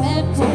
repentance.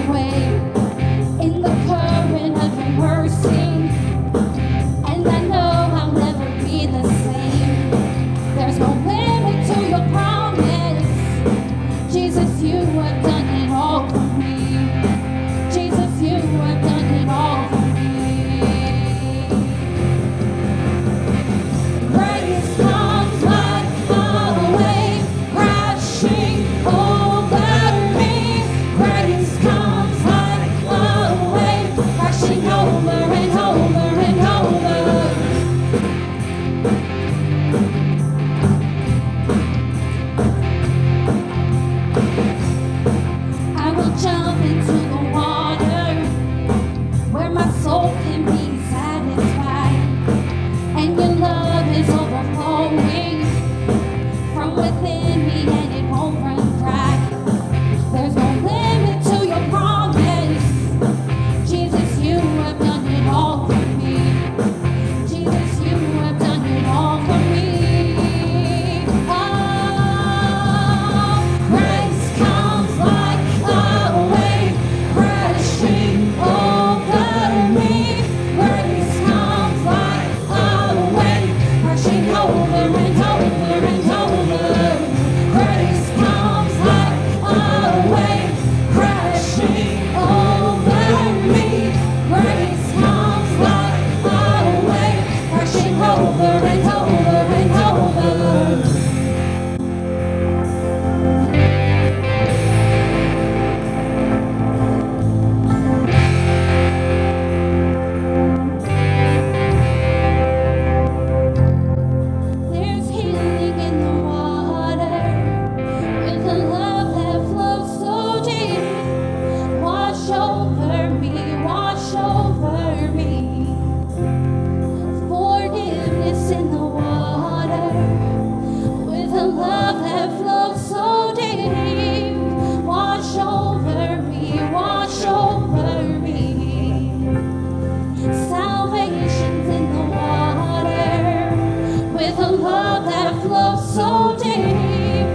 so deep.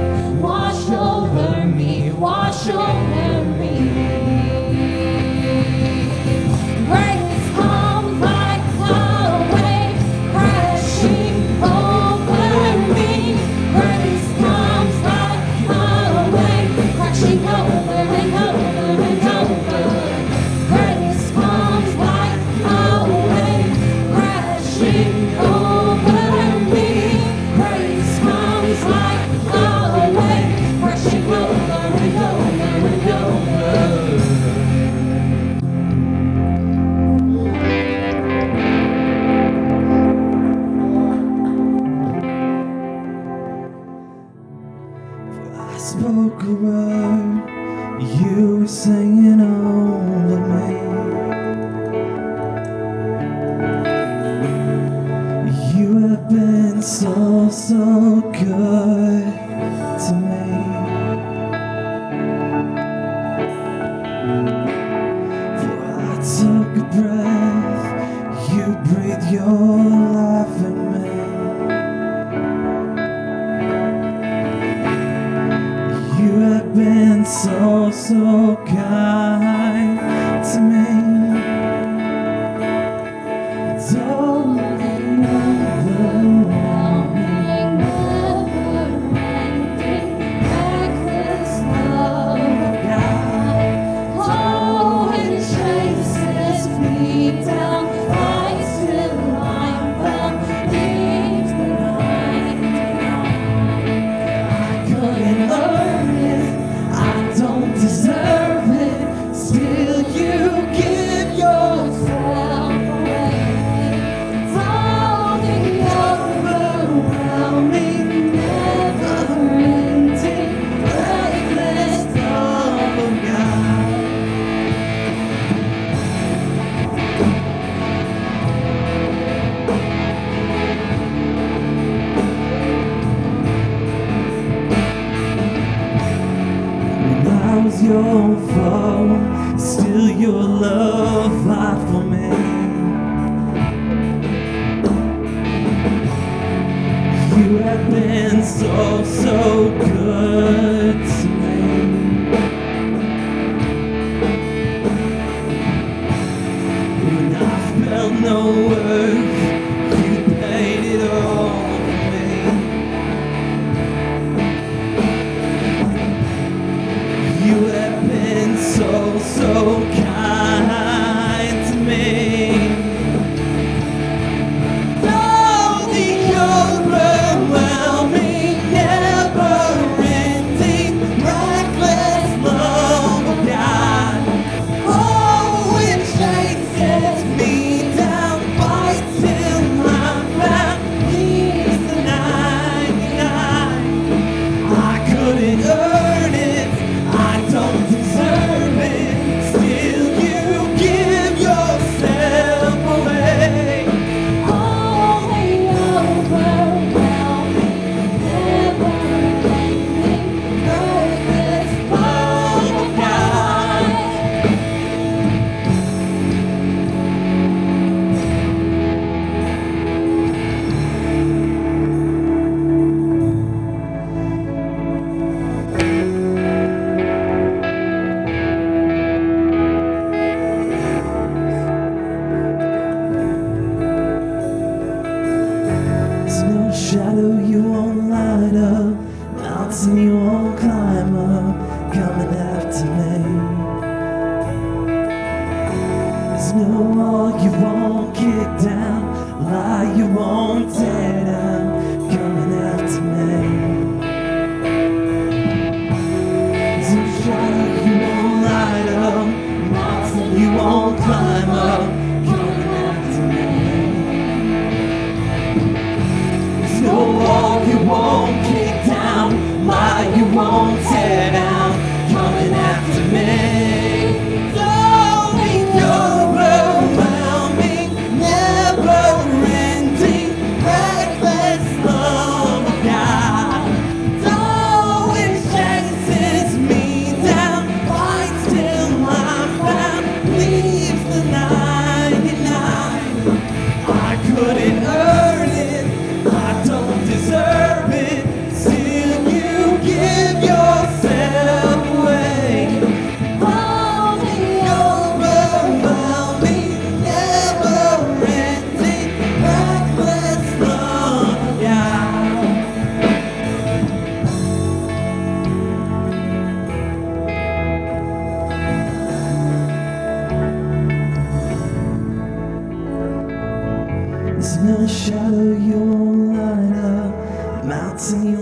Wash over me, wash over me. been so, so good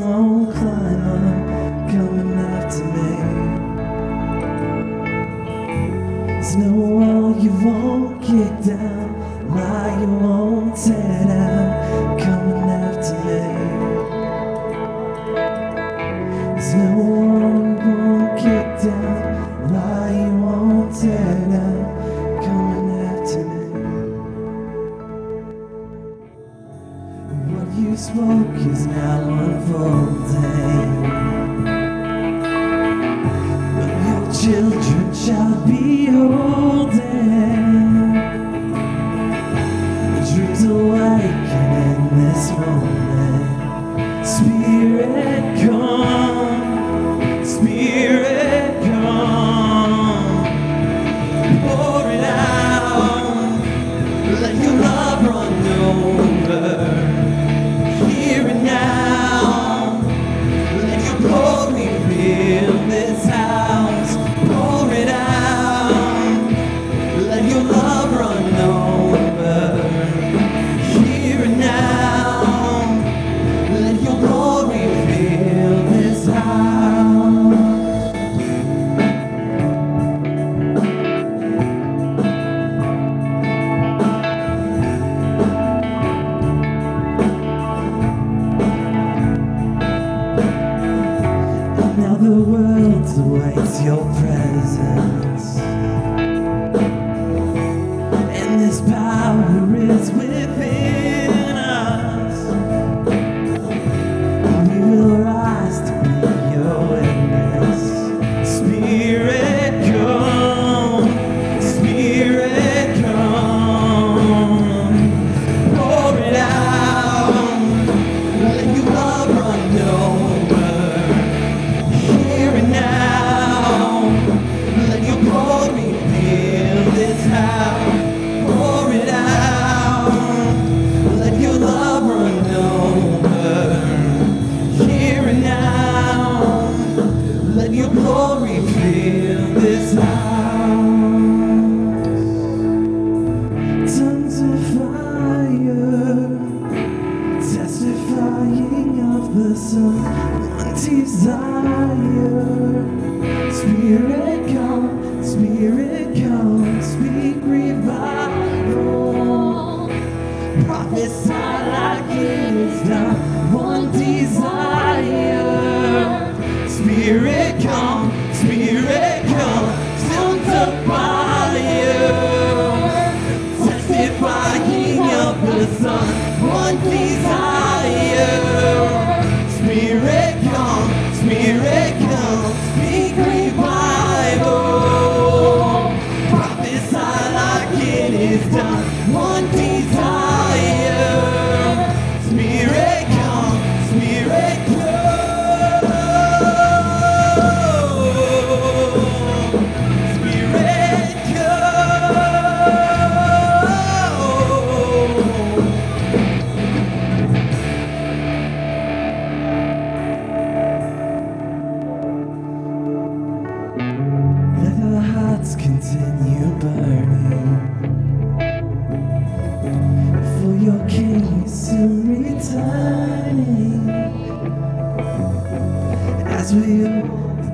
won't coming after me. Snow wall you won't kick down. the one desire, spirit. God.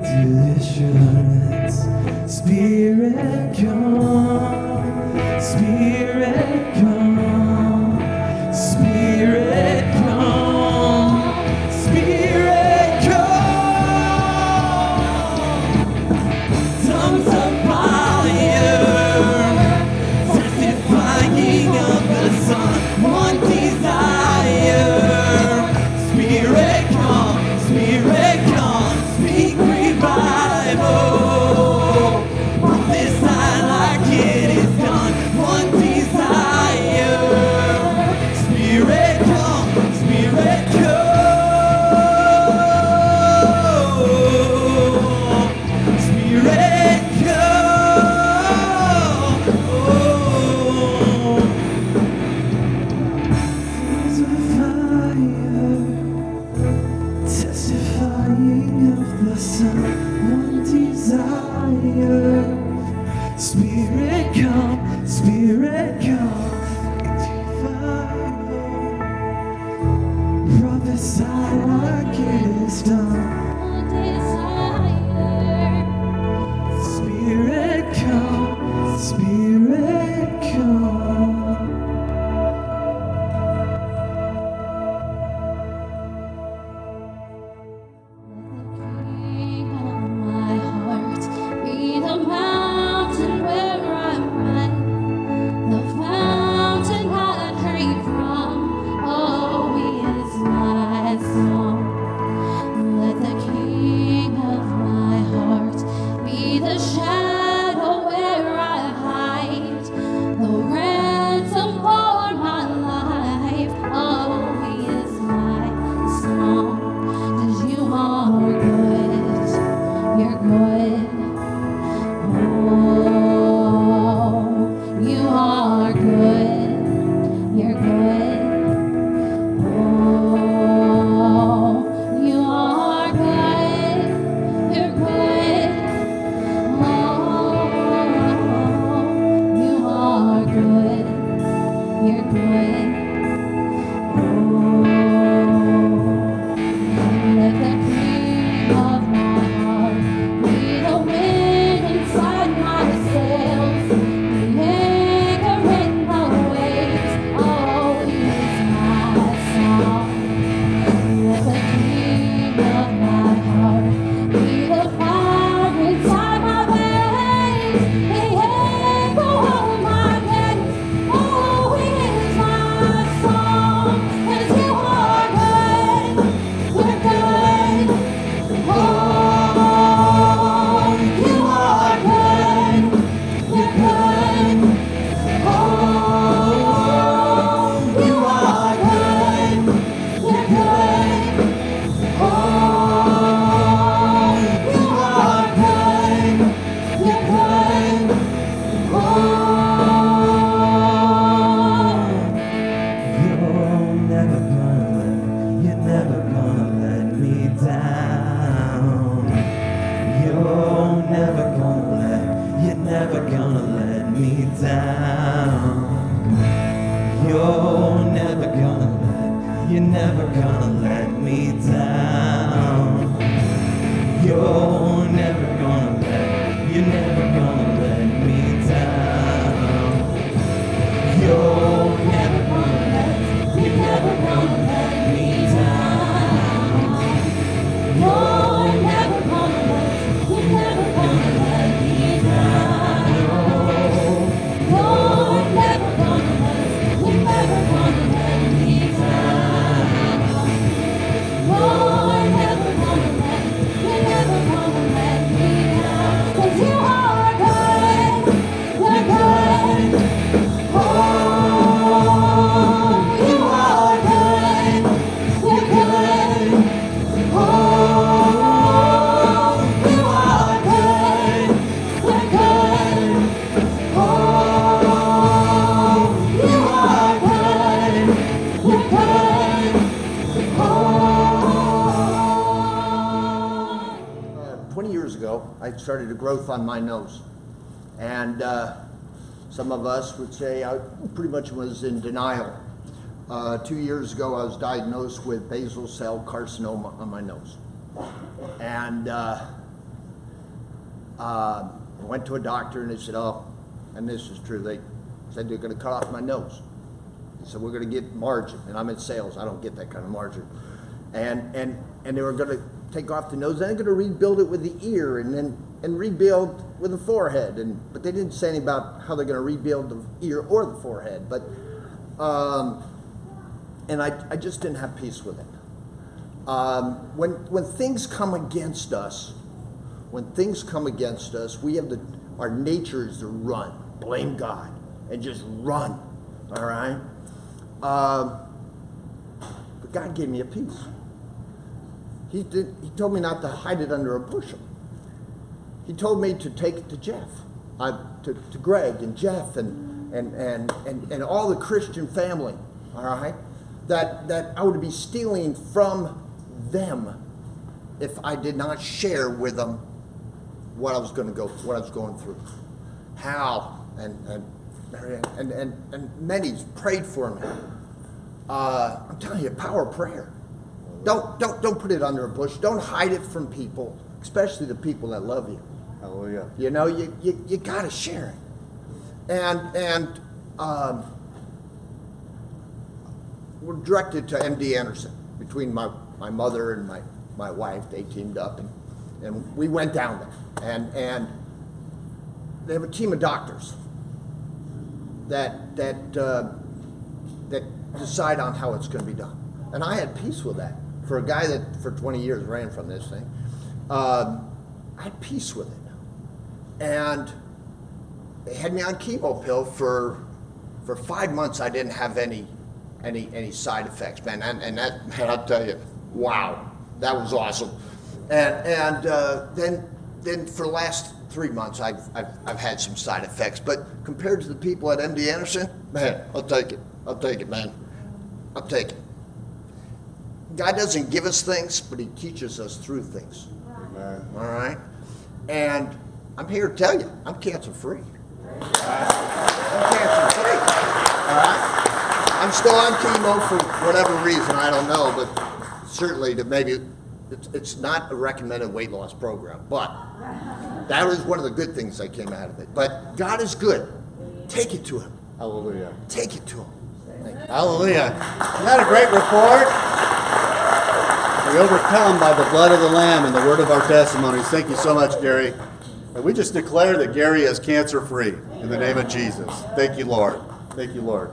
delicious spirit it is done. You're breath. down. You're never gonna let, you're never gonna. on my nose. And uh, some of us would say I pretty much was in denial. Uh, two years ago, I was diagnosed with basal cell carcinoma on my nose. And uh, I went to a doctor and they said, Oh, and this is true. They said they're going to cut off my nose. They said, We're going to get margin. And I'm in sales, I don't get that kind of margin. And, and, and they were going to take off the nose, and they're going to rebuild it with the ear, and then and rebuild with the forehead, and, but they didn't say anything about how they're gonna rebuild the ear or the forehead, but, um, and I, I just didn't have peace with it. Um, when, when things come against us, when things come against us, we have the, our nature is to run, blame God, and just run, all right? Um, but God gave me a peace. He, did, he told me not to hide it under a bushel. He told me to take it to Jeff, uh, to, to Greg and Jeff and, and, and, and, and all the Christian family, all right? That, that I would be stealing from them if I did not share with them what I was going to go, what I was going through. Hal and, and, and, and, and many prayed for me. Uh, I'm telling you, power of prayer. Don't, don't, don't put it under a bush. Don't hide it from people, especially the people that love you. Hallelujah. You know, you, you, you got to share it. And, and um, we're directed to MD Anderson between my, my mother and my, my wife. They teamed up and, and we went down there. And, and they have a team of doctors that, that, uh, that decide on how it's going to be done. And I had peace with that. For a guy that for 20 years ran from this thing, um, I had peace with it. And they had me on chemo pill for for five months. I didn't have any any any side effects, man. And, and that man, I'll tell you, wow, that was awesome. And and uh, then then for the last three months, I've, I've I've had some side effects. But compared to the people at MD Anderson, man, I'll take it. I'll take it, man. I'll take it. God doesn't give us things, but He teaches us through things. Amen. All right? And I'm here to tell you, I'm cancer free. I'm cancer free. All right? I'm still on chemo for whatever reason, I don't know, but certainly to maybe, it's, it's not a recommended weight loss program, but that was one of the good things that came out of it. But God is good. Take it to Him. Hallelujah. Take it to Him. Hallelujah. Isn't that a great report? We overcome by the blood of the Lamb and the word of our testimonies. Thank you so much, Gary. And we just declare that Gary is cancer free in the name of Jesus. Thank you, Lord. Thank you, Lord.